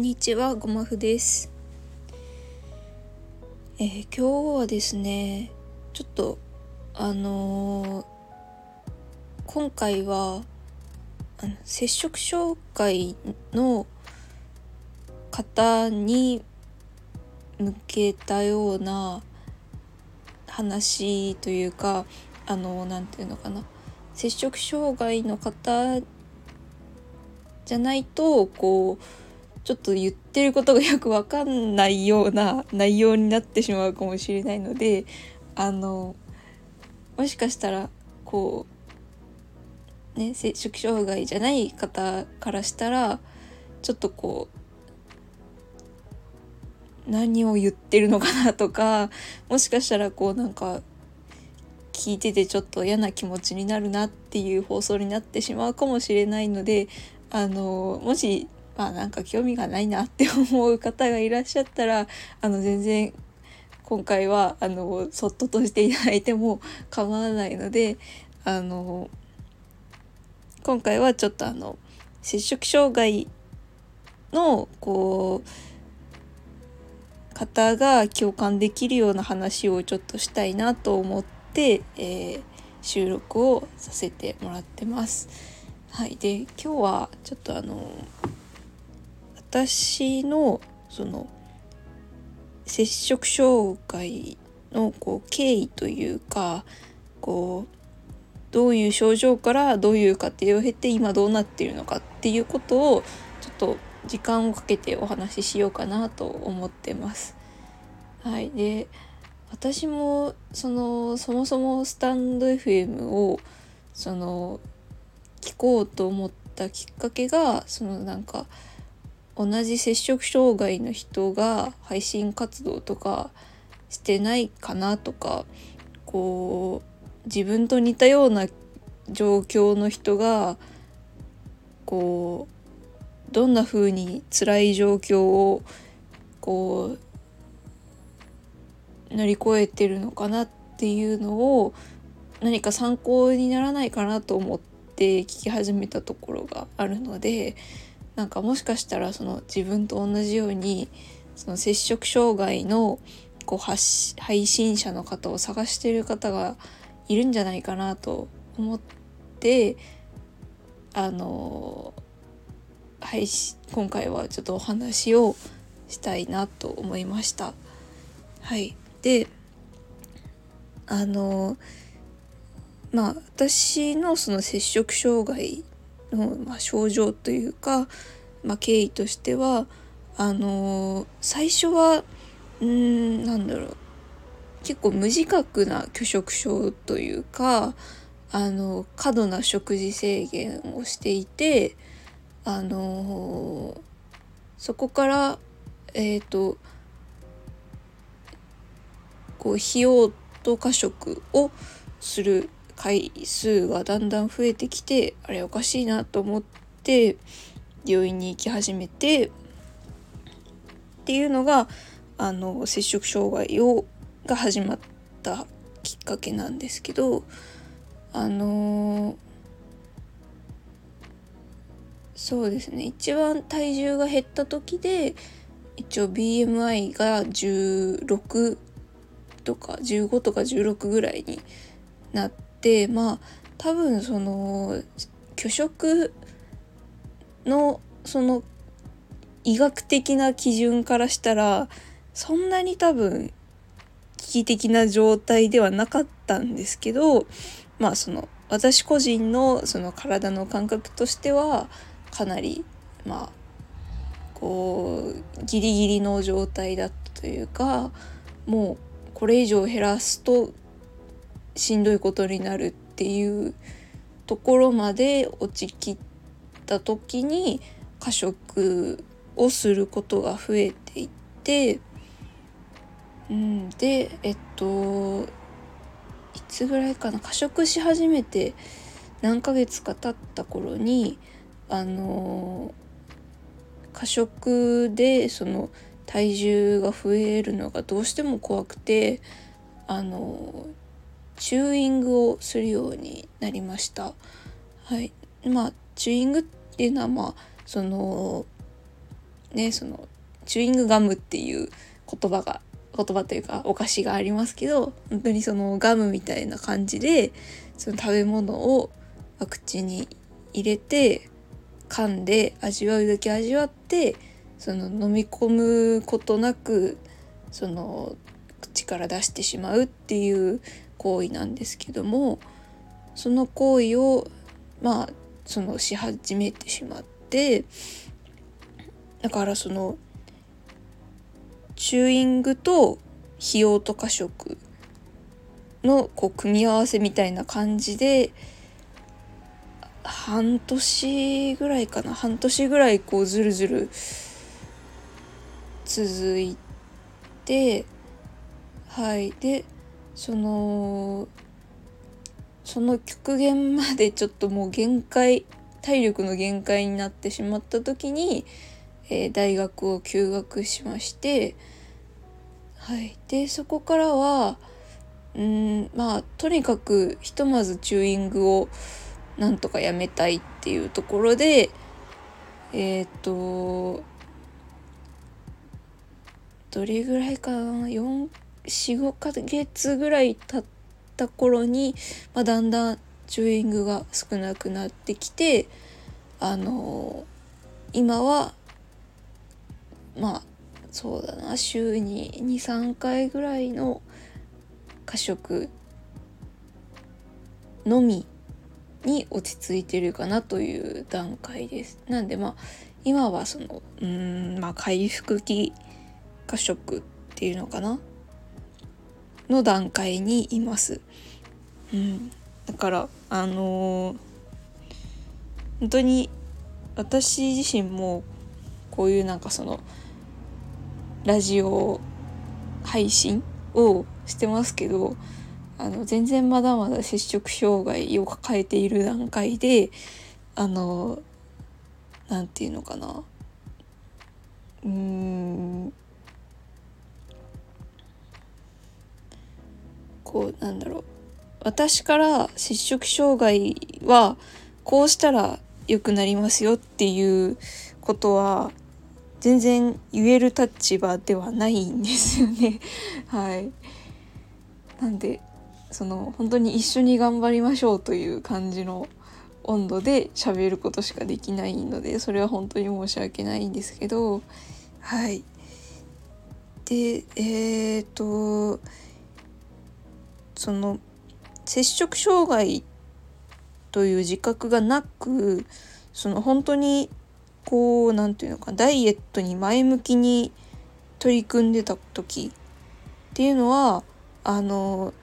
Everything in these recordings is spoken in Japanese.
んにちは、ごまふです。えー、今日はですね、ちょっと、あのー、今回は、あの摂食障害の方に向けたような話というか、あの何て言うのかな、摂食障害の方じゃないとこうちょっと言ってることがよく分かんないような内容になってしまうかもしれないのであのもしかしたらこうね摂食障害じゃない方からしたらちょっとこう何を言ってるのかなとかもしかしたらこうなんか聞いててちょっと嫌な気持ちになるなっていう放送になってしまうかもしれないのであのもしまあなんか興味がないなって思う方がいらっしゃったらあの全然今回はあのそっととしていただいても構わないのであの今回はちょっとあの摂食障害のこう方が共感できるような話をちょっとしたいなと思って、えー、収録をさせてもらってます。はい、で今日はちょっとあの私のその摂食障害のこう経緯というかこうどういう症状からどういう過程を経て今どうなっているのかっていうことをちょっと時間をかけてお話ししようかなと思ってます。はい、で私もそのそもそもスタンド FM をその聞こうと思ったきっかけがそのなんか同じ摂食障害の人が配信活動とかしてないかなとかこう自分と似たような状況の人がこうどんな風に辛い状況をこう乗り越えてるのかなっていうのを何か参考にならないかなと思って聞き始めたところがあるのでなんかもしかしたらその自分と同じようにその摂食障害のこう配信者の方を探してる方がいるんじゃないかなと思ってあの配信今回はちょっとお話をしたいなと思いました。はい、であのまあ私のその摂食障害の、まあ、症状というか、まあ、経緯としてはあのー、最初はうんなんだろう。結構無自覚な拒食症というかあの過度な食事制限をしていてあのー、そこからえっ、ー、とこう費用と過食をする回数がだんだん増えてきてあれおかしいなと思って病院に行き始めてっていうのがあの摂食障害をが始まったきっかけなんですけどあのそうですね。一番体重が減った時で一応 BMI が16とか15とか16ぐらいになってってまあ多分その拒食のその医学的な基準からしたらそんなに多分危機的な状態ではなかったんですけどまあその私個人のその体の感覚としてはかなりまあこうギリギリの状態だったというかもうこれ以上減らすとしんどいことになるっていうところまで落ちきった時に過食をすることが増えていって、うん、でえっといつぐらいかな過食し始めて何ヶ月か経った頃にあの過食でその体重が増えるのがどうしても怖くてあのチューイングをするようになりました。はい、まあチューイングっていうのはまあそのねそのチューイングガムっていう言葉が言葉というかお菓子がありますけど本当にそのガムみたいな感じでその食べ物を口に入れて噛んで味わうだけ味わってその飲み込むことなくその口から出してしまうっていう行為なんですけどもその行為をまあそのし始めてしまってだからそのチューイングと費用と過食のこう組み合わせみたいな感じで半年ぐらいかな。半年ぐらいこうずるずる続いてはい。でそのその極限までちょっともう限界体力の限界になってしまった時に、えー、大学を休学しましてはい。でそこからはうんまあとにかくひとまずチューイングをなんとかやめたいっていうところでえっ、ー、とどれぐらいかな？45ヶ月ぐらい経った頃に、まあ、だんだんチューイングが少なくなってきてあの今はまあそうだな週に23回ぐらいの過食のみに落ち着いてるかなという段階です。なんでまあ今はそのうんまあ回復期過食っていうのかなの段階にいます。うん、だからあのー、本当に私自身もこういうなんかそのラジオ配信をしてますけどあの全然まだまだ摂食障害を抱えている段階であの何て言うのかな。うん。こうなんだろう。私から摂食障害はこうしたら良くなりますよっていうことは全然言える立場ではないんですよね。はい。なんでその本当に一緒に頑張りましょうという感じの温度で喋ることしかできないのでそれは本当に申し訳ないんですけど。はい。でえっ、とその摂食障害という自覚がなくその本当にこう何て言うのかダイエットに前向きに取り組んでた時っていうのはあの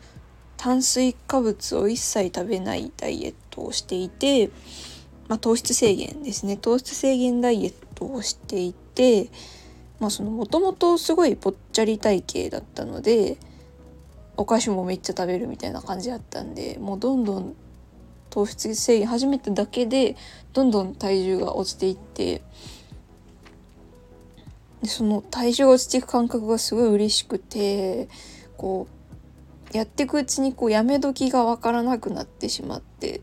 炭水化物を一切食べないダイエットをしていて、まあ、糖質制限ですね。糖質制限ダイエットをしていてまそのもともとすごいぽっちゃり体型だったのでお菓子もめっちゃ食べるみたいな感じだったんでもうどんどん糖質制限始めただけでどんどん体重が落ちていってでその体重が落ちていく感覚がすごい嬉しくてこうやっていくうちにこうやめ時が分からなくなってしまって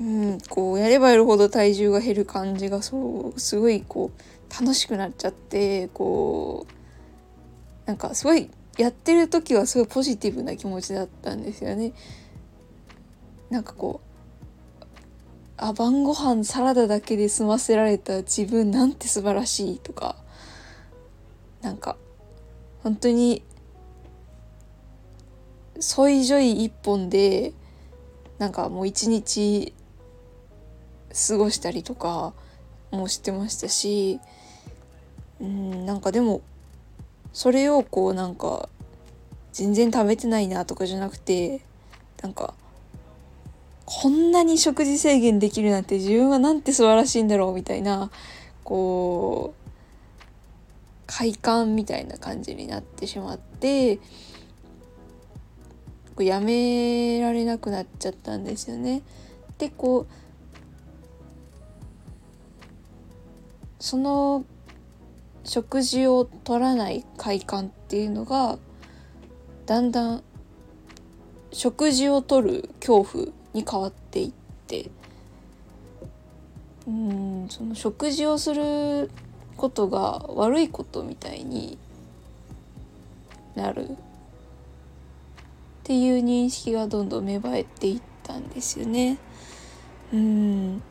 うんこうやればやるほど体重が減る感じがそうすごいこう楽しくなっちゃってこうなんかすごいやってる時はすごいポジティブな気持ちだったんですよね。なんかこうあ晩ご飯サラダだけで済ませられた自分なんて素晴らしいとかなんか本当にソイジョイ一本でなんかもう一日過ごしたりとかもしてましたしうんなんかでもそれをこうなんか全然食べてないなとかじゃなくてなんかこんなに食事制限できるなんて自分はなんて素晴らしいんだろうみたいなこう快感みたいな感じになってしまって構やめられなくなっちゃったんですよね。でこうその食事を取らない快感っていうのがだんだん食事を取る恐怖に変わっていって。うんその食事をすることが悪いことみたいになるっていう認識がどんどん芽生えていったんですよね。うん。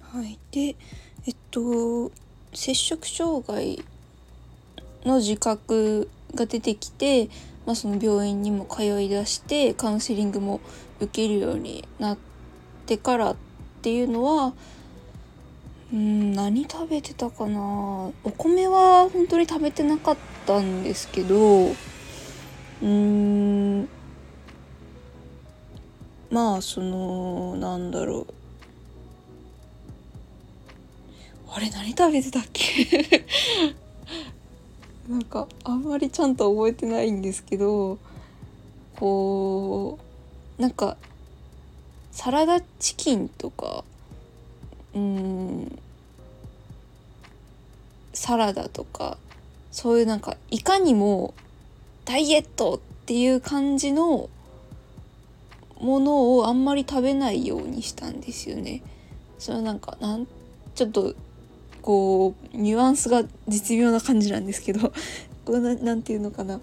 はい、でえっと摂食障害の自覚が出てきて、まあ、その病院にも通いだしてカウンセリングも受けるようになってからっていうのはうん何食べてたかな。お米は本当に食べてなかったんですけどうんまあそのなんだろう。あれ何食べてたっけ？なんかあんまりちゃんと覚えてないんですけどこうなんかサラダチキンとかうんサラダとかそういうなんかいかにもダイエットっていう感じのものをあんまり食べないようにしたんですよね。それなんかなんちょっとこうニュアンスが絶妙な感じなんですけど これなんていうのかな。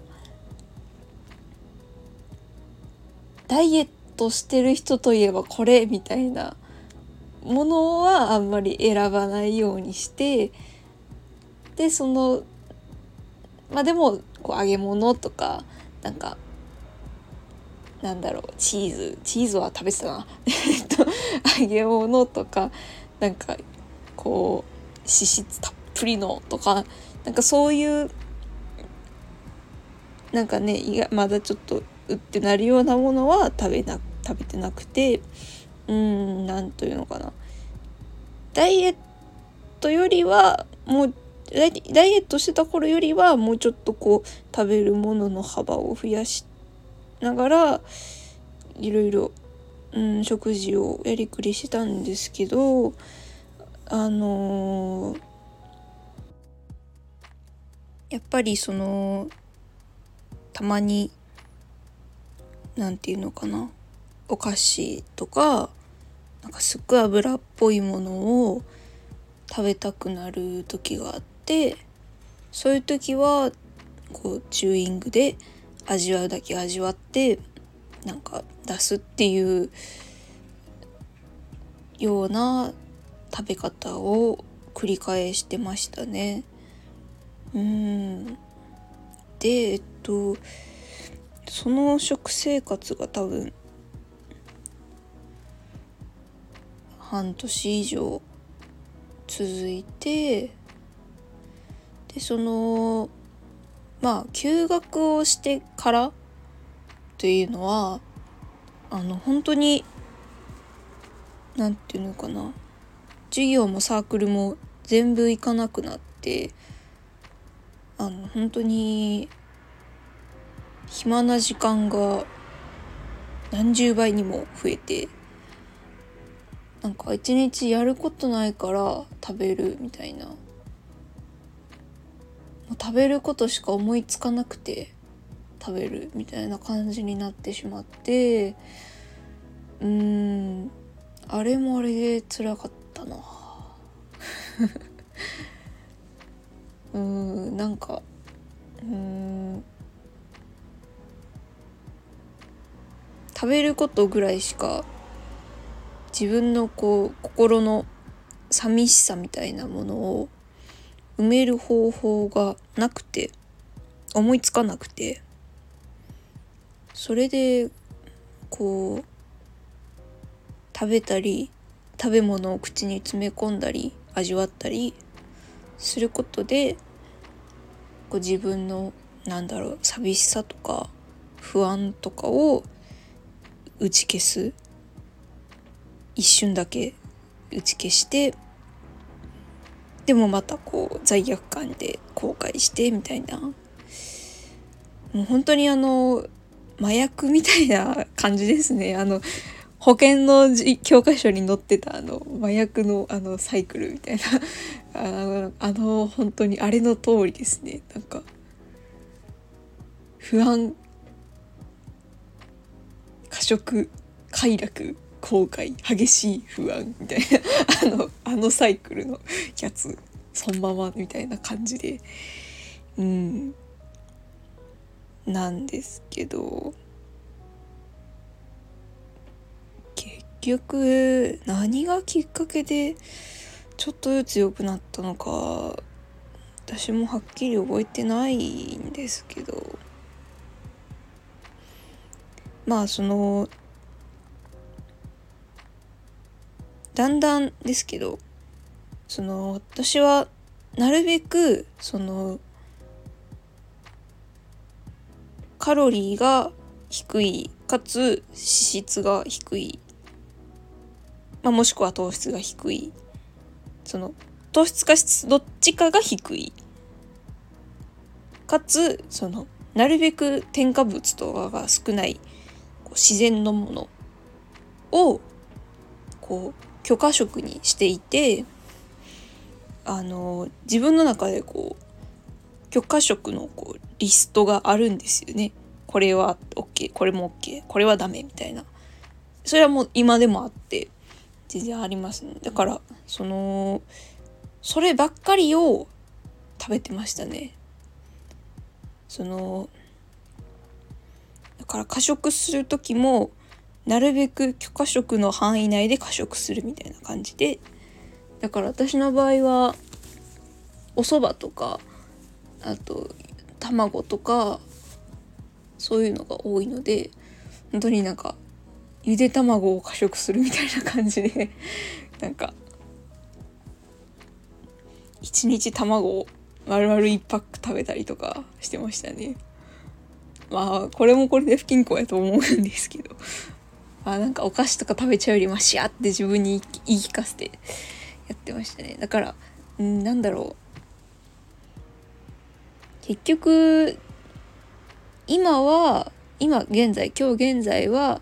ダイエットしてる人といえばこれみたいなものはあんまり選ばないようにしてでそのまあでもこう揚げ物とかなんかなんだろうチーズチーズは食べてたな。揚げ物とかなんかこう質たっぷりのとかなんかそういうなんかねまだちょっとうってなるようなものは食べな食べてなくてうん何というのかな。ダイエットよりはもうダイエットしてた頃よりはもうちょっとこう食べるものの幅を増やしながらいろいろ、うん、食事をやりくりしてたんですけどあのー、やっぱりそのたまに何て言うのかなお菓子とかなんかすっごい油っぽいものを食べたくなる時があってそういう時はこうチューイングで味わうだけ味わってなんか出すっていうような食べ方を繰り返してましたね。うんでえっとその食生活が多分半年以上続いてでそのまあ休学をしてからというのはあの本当に何て言うのかな授業もサークルも全部行かなくなってあの本当に暇な時間が何十倍にも増えてなんか一日やることないから食べるみたいな。食べることしか思いつかなくて食べるみたいな感じになってしまってうーんあれもあれで辛かった。たな。うんなんかうん。食べることぐらいしか自分のこう心の寂しさみたいなものを埋める方法がなくて思いつかなくてそれでこう食べたり食べ物を口に詰め込んだり味わったりすることでこう自分のなんだろう寂しさとか不安とかを打ち消す。一瞬だけ打ち消してでもまたこう罪悪感で後悔してみたいな。もう本当にあの麻薬みたいな感じですね。あの保険の教科書に載ってたあの麻薬のあのサイクルみたいな。あのあの本当にあれの通りですね。なんか不安過食快楽後悔激しい不安みたいな。あのあのサイクルのやつそのままみたいな感じで。うん。なんですけど。局何がきっかけでちょっとずつ良くなったのか私もはっきり覚えてないんですけど。まあそのだんだんですけどその私はなるべくそのカロリーが低いかつ脂質が低い、まあ、もしくは糖質が低い。その糖質か質どっちかが低い。かつそのなるべく添加物とかが少ない自然のものをこう許可食にしていてあの自分の中でこう許可食のこうリストがあるんですよね。これは OK これも OK これはダメみたいな。それはもう今でもあって。全然ありますね。だからそのそればっかりを食べてましたね。そのだから過食する時もなるべく許可食の範囲内で過食するみたいな感じでだから私の場合はお蕎麦とかあと卵とかそういうのが多いので本当になんかゆで卵を過食するみたいな感じでなんか一日卵を丸々1パック食べたりとかしてましたね。まあこれもこれで不均衡やと思うんですけど。あなんかお菓子とか食べちゃうよりマシやって自分に言い聞かせてやってましたね。だからんなんだろう。結局今は今現在今日現在は、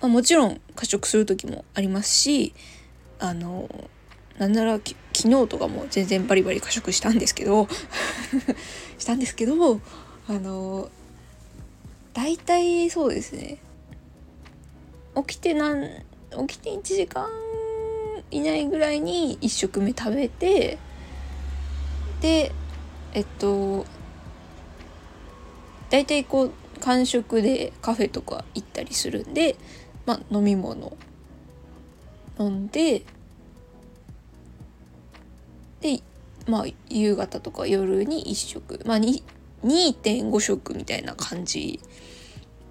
まあ、もちろん過食する時もありますしあのなんなら昨日とかも全然バリバリ過食したんですけど したんですけどあの大体そうですね。起きてなん起きて1時間以内ぐらいに1食目食べてでえっと大体こう間食でカフェとか行ったりするんで、ま、飲み物。飲んででまあ夕方とか夜に1食。まあ2.5食みたいな感じ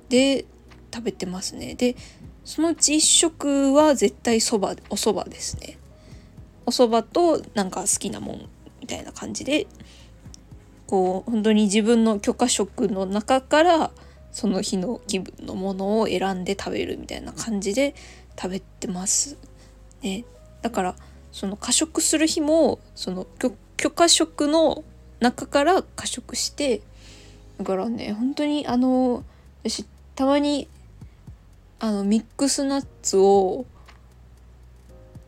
で食べてますね。でそのうち1食は絶対そばお蕎麦ですね。お蕎麦となんか好きなもんみたいな感じでこう本当に自分の許可食の中からその日の気分のものを選んで食べるみたいな感じで食べてますね。だからその過食する日もその許可食の中から過食してだからね本当にあの私たまにあのミックスナッツを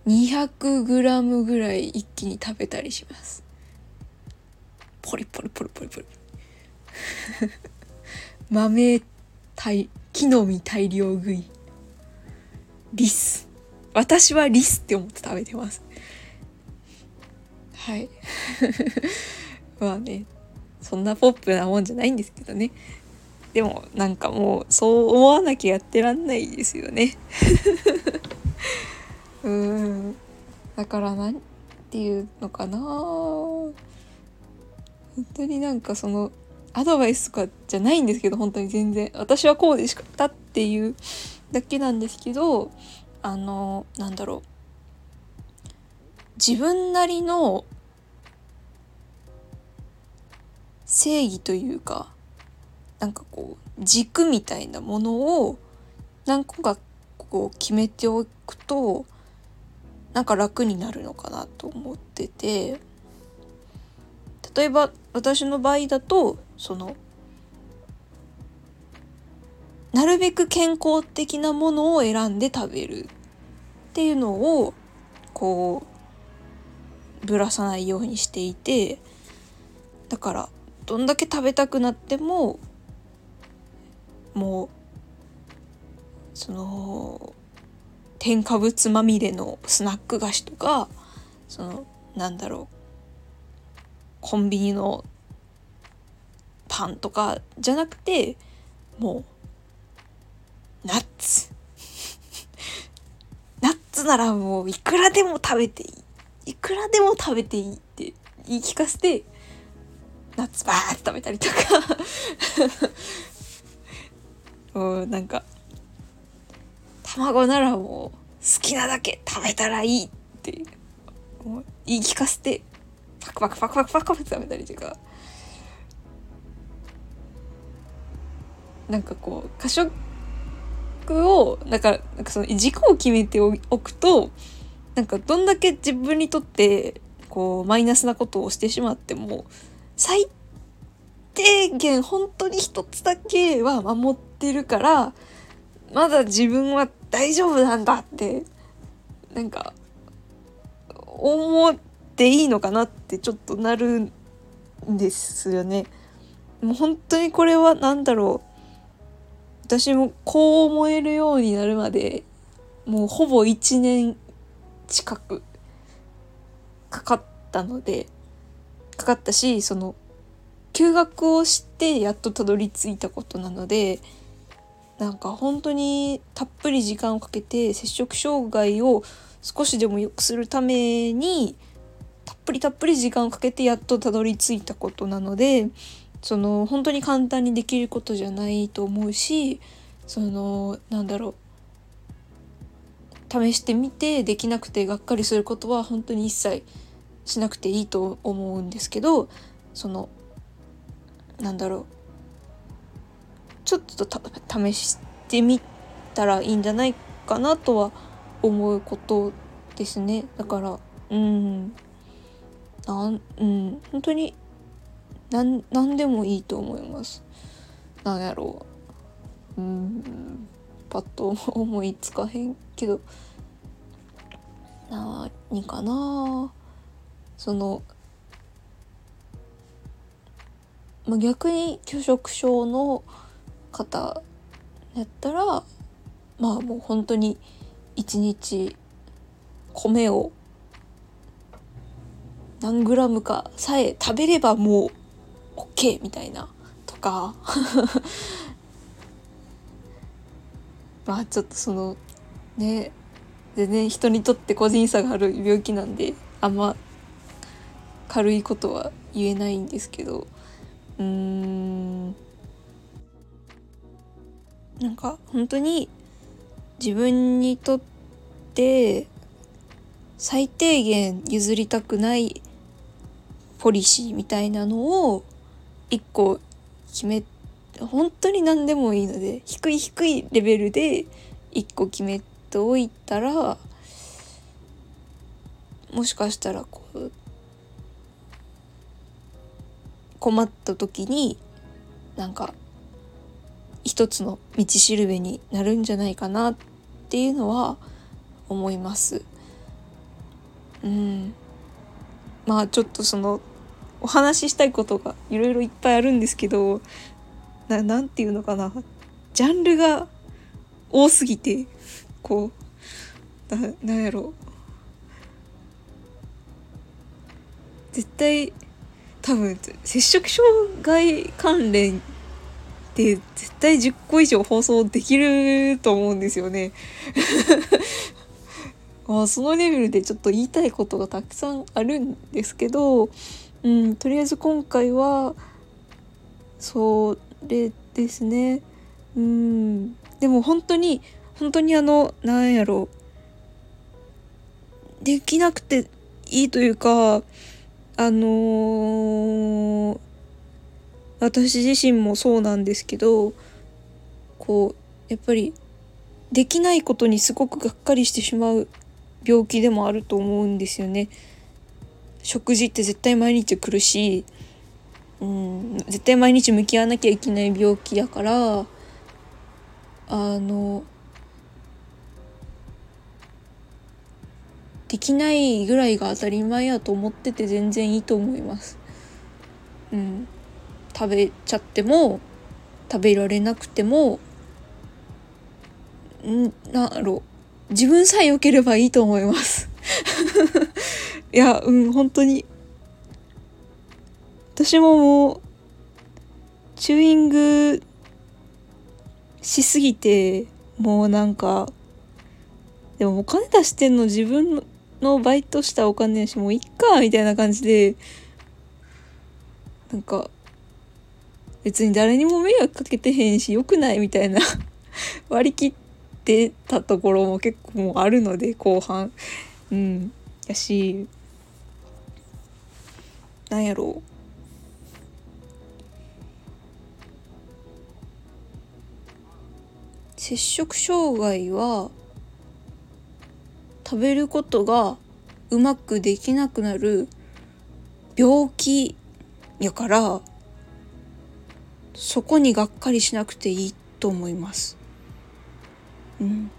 200g ぐらい一気に食べたりします。ポリポリポリポリポリ。豆大木の実大量食い。リス。私はリスって思って食べてます。はい。まあね。そんなポップなもんじゃないんですけどね。でもなんかもうそう思わなきゃやってらんないですよね。うん。だから何ていうのかな。本当になんかそのアドバイスとかじゃないんですけど本当に全然。私はこうでしかったっていうだけなんですけどあのなんだろう。自分なりの正義というかなんかこう軸みたいなものを何個かこう決めておくとなんか楽になるのかなと思ってて。例えば私の場合だとそのなるべく健康的なものを選んで食べるっていうのをこうぶらさないようにしていてだからどんだけ食べたくなってももうその添加物まみれのスナック菓子とかそのなんだろうコンビニのパンとかじゃなくてもうナッツ。ナッツならもういくらでも食べていい。いくらでも食べていいって言い聞かせてナッツバーって食べたりとか。もうなんか卵ならもう好きなだけ食べたらいいってもう。言い聞かせてパクパクパクパクパクパク食べたりとか。なんかこう過食をなんかなんかその軸を決めておくとなんかどんだけ自分にとってこうマイナスなことをしてしまっても最低限本当に一つだけは守ってるからまだ自分は大丈夫なんだってなんか思っていいのかなってちょっとなるんですよね。もう本当にこれは何だろう私もこう思えるようになるまでもうほぼ1年近くかかったのでかかったしその休学をしてやっとたどり着いたことなのでなんか本当にたっぷり時間をかけて摂食障害を少しでも良くするためにたっぷりたっぷり時間をかけてやっとたどり着いたことなのでその本当に簡単にできることじゃないと思うしそのなんだろう。試してみてできなくてがっかりすることは本当に一切しなくていいと思うんですけどそのなんだろう。ちょっと試してみたらいいんじゃないかなとは思うことですね。だからうん。なんうん。本当になん何でもいいと思います。なんやろう。うん。パッと思いつかへんけど。何かな。そのまあ、逆に拒食症の方やったらまあもう本当に一日米を何グラムかさえ食べればもう OK みたいなとか。まあちょっとそのね全然人にとって個人差がある病気なんであんま軽いことは言えないんですけど。うーん。なんか本当に自分にとって最低限譲りたくないポリシーみたいなのを一個決め本当に何でもいいので低い低いレベルで一個決めておいたらもしかしたらこう困った時になんか一つの道しるべになるんじゃないかなっていうのは思います。うん、まあちょっとそのお話ししたいことがいろいろいっぱいあるんですけどなんていうのかなジャンルが多すぎてこうななんやろう絶対多分摂食障害関連って絶対10個以上放送できると思うんですよね。まあそのレベルでちょっと言いたいことがたくさんあるんですけど、うん、とりあえず今回はそれですね。うん、でも本当に本当にあのなんやろできなくていいというかあのー、私自身もそうなんですけどこうやっぱりできないことにすごくがっかりしてしまう病気でもあると思うんですよね。食事って絶対毎日来るし、うん、絶対毎日向き合わなきゃいけない病気だからあのできないぐらいが当たり前やと思ってて全然いいと思います。うん、食べちゃっても食べられなくてもんなんだろ。う自分さえ良ければいいと思います。いやうん本当に。私ももうチューイングしすぎてもうなんかでもお金出してんの自分のバイトしたお金やしもういっかみたいな感じでなんか別に誰にも迷惑かけてへんしよくないみたいな 割り切ってたところも結構もうあるので後半。うん。やしなんやろう摂食障害は食べることがうまくできなくなる病気やからそこにがっかりしなくていいと思います。うん。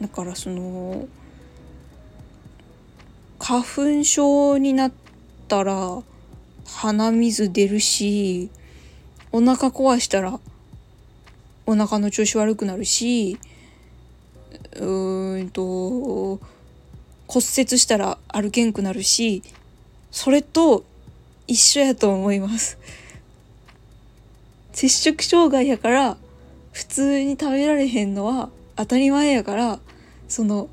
だからその花粉症になったら鼻水出るしお腹壊したらお腹の調子悪くなるしうーんと骨折したら歩けんくなるしそれと一緒やと思います。摂食障害やから普通に食べられへんのは当たり前やからその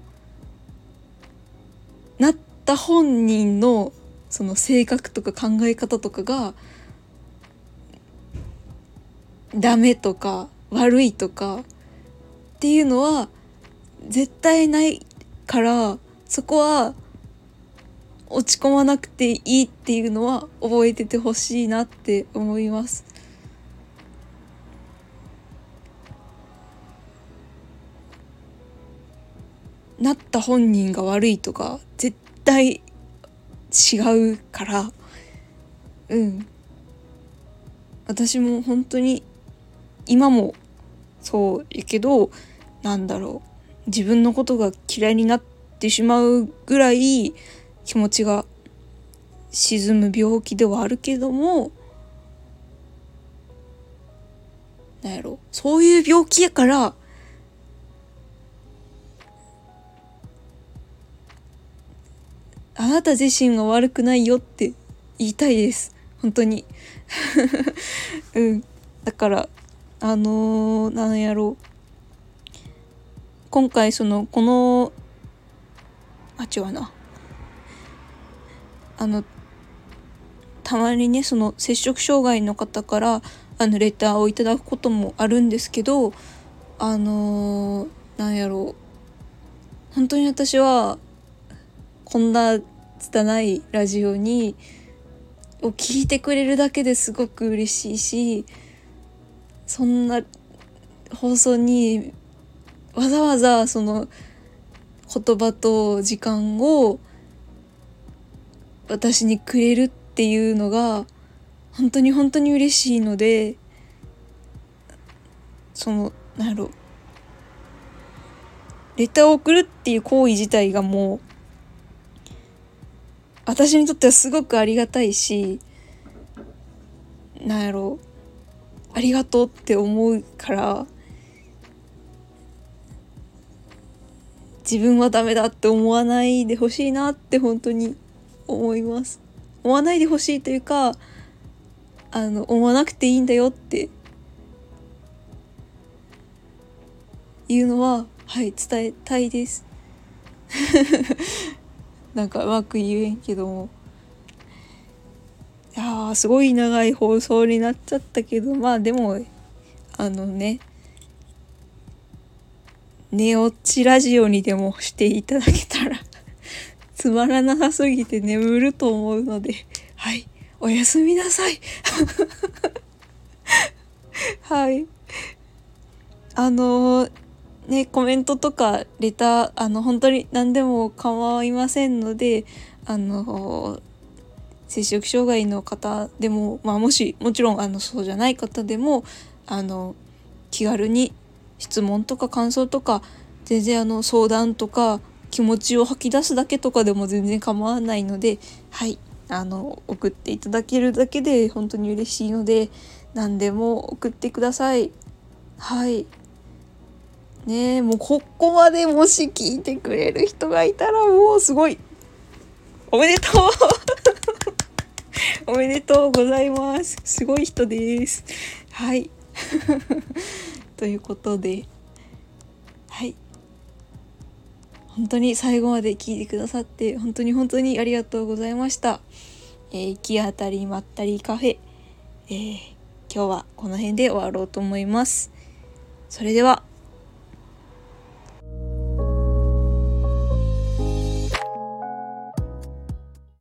った本人のその性格とか考え方とかがダメとか悪いとかっていうのは絶対ないからそこは落ち込まなくていいっていうのは覚えててほしいなって思います。なった本人が悪いとか絶対違うから。うん。私も本当に今もそうやけどなんだろう。自分のことが嫌いになってしまうぐらい気持ちが沈む病気ではあるけどもなんやろ。そういう病気やからあなた自身が悪くないよって言いたいです。本当に。うん。だからあのー、なんやろう。今回そのこのあ違うな。あのたまにねその摂食障害の方からあのレターをいただくこともあるんですけどあのー、なんやろう。本当に私はこんな拙いラジオにを聞いてくれるだけですごく嬉しいしそんな放送にわざわざその言葉と時間を私にくれるっていうのが本当に本当に嬉しいのでそのなんやろ。レターを送るっていう行為自体がもう私にとってはすごくありがたいしなんやろうありがとうって思うから自分はダメだって思わないでほしいなって本当に思います。思わないでほしいというかあの思わなくていいんだよっていうのははい伝えたいです。なんかうまく言えんけど。もいやすごい長い放送になっちゃったけど。まあでもあのね寝落ちラジオにでもしていただけたら つまらなさすぎて眠ると思うので。はい。おやすみなさい。はい。あのねコメントとかレターあの本当に何でも構いませんのであの摂食障害の方でも、まあ、もしもちろんあのそうじゃない方でもあの気軽に質問とか感想とか全然あの相談とか気持ちを吐き出すだけとかでも全然構わないのではいあの送っていただけるだけで本当に嬉しいので何でも送ってください。はい。ねえもうここまでもし聞いてくれる人がいたらもうすごい。おめでとう。おめでとうございます。すごい人です。はい。ということで。はい。本当に最後まで聞いてくださって本当に本当にありがとうございました。えー、行き当たりまったりカフェ、えー、今日はこの辺で終わろうと思います。それでは。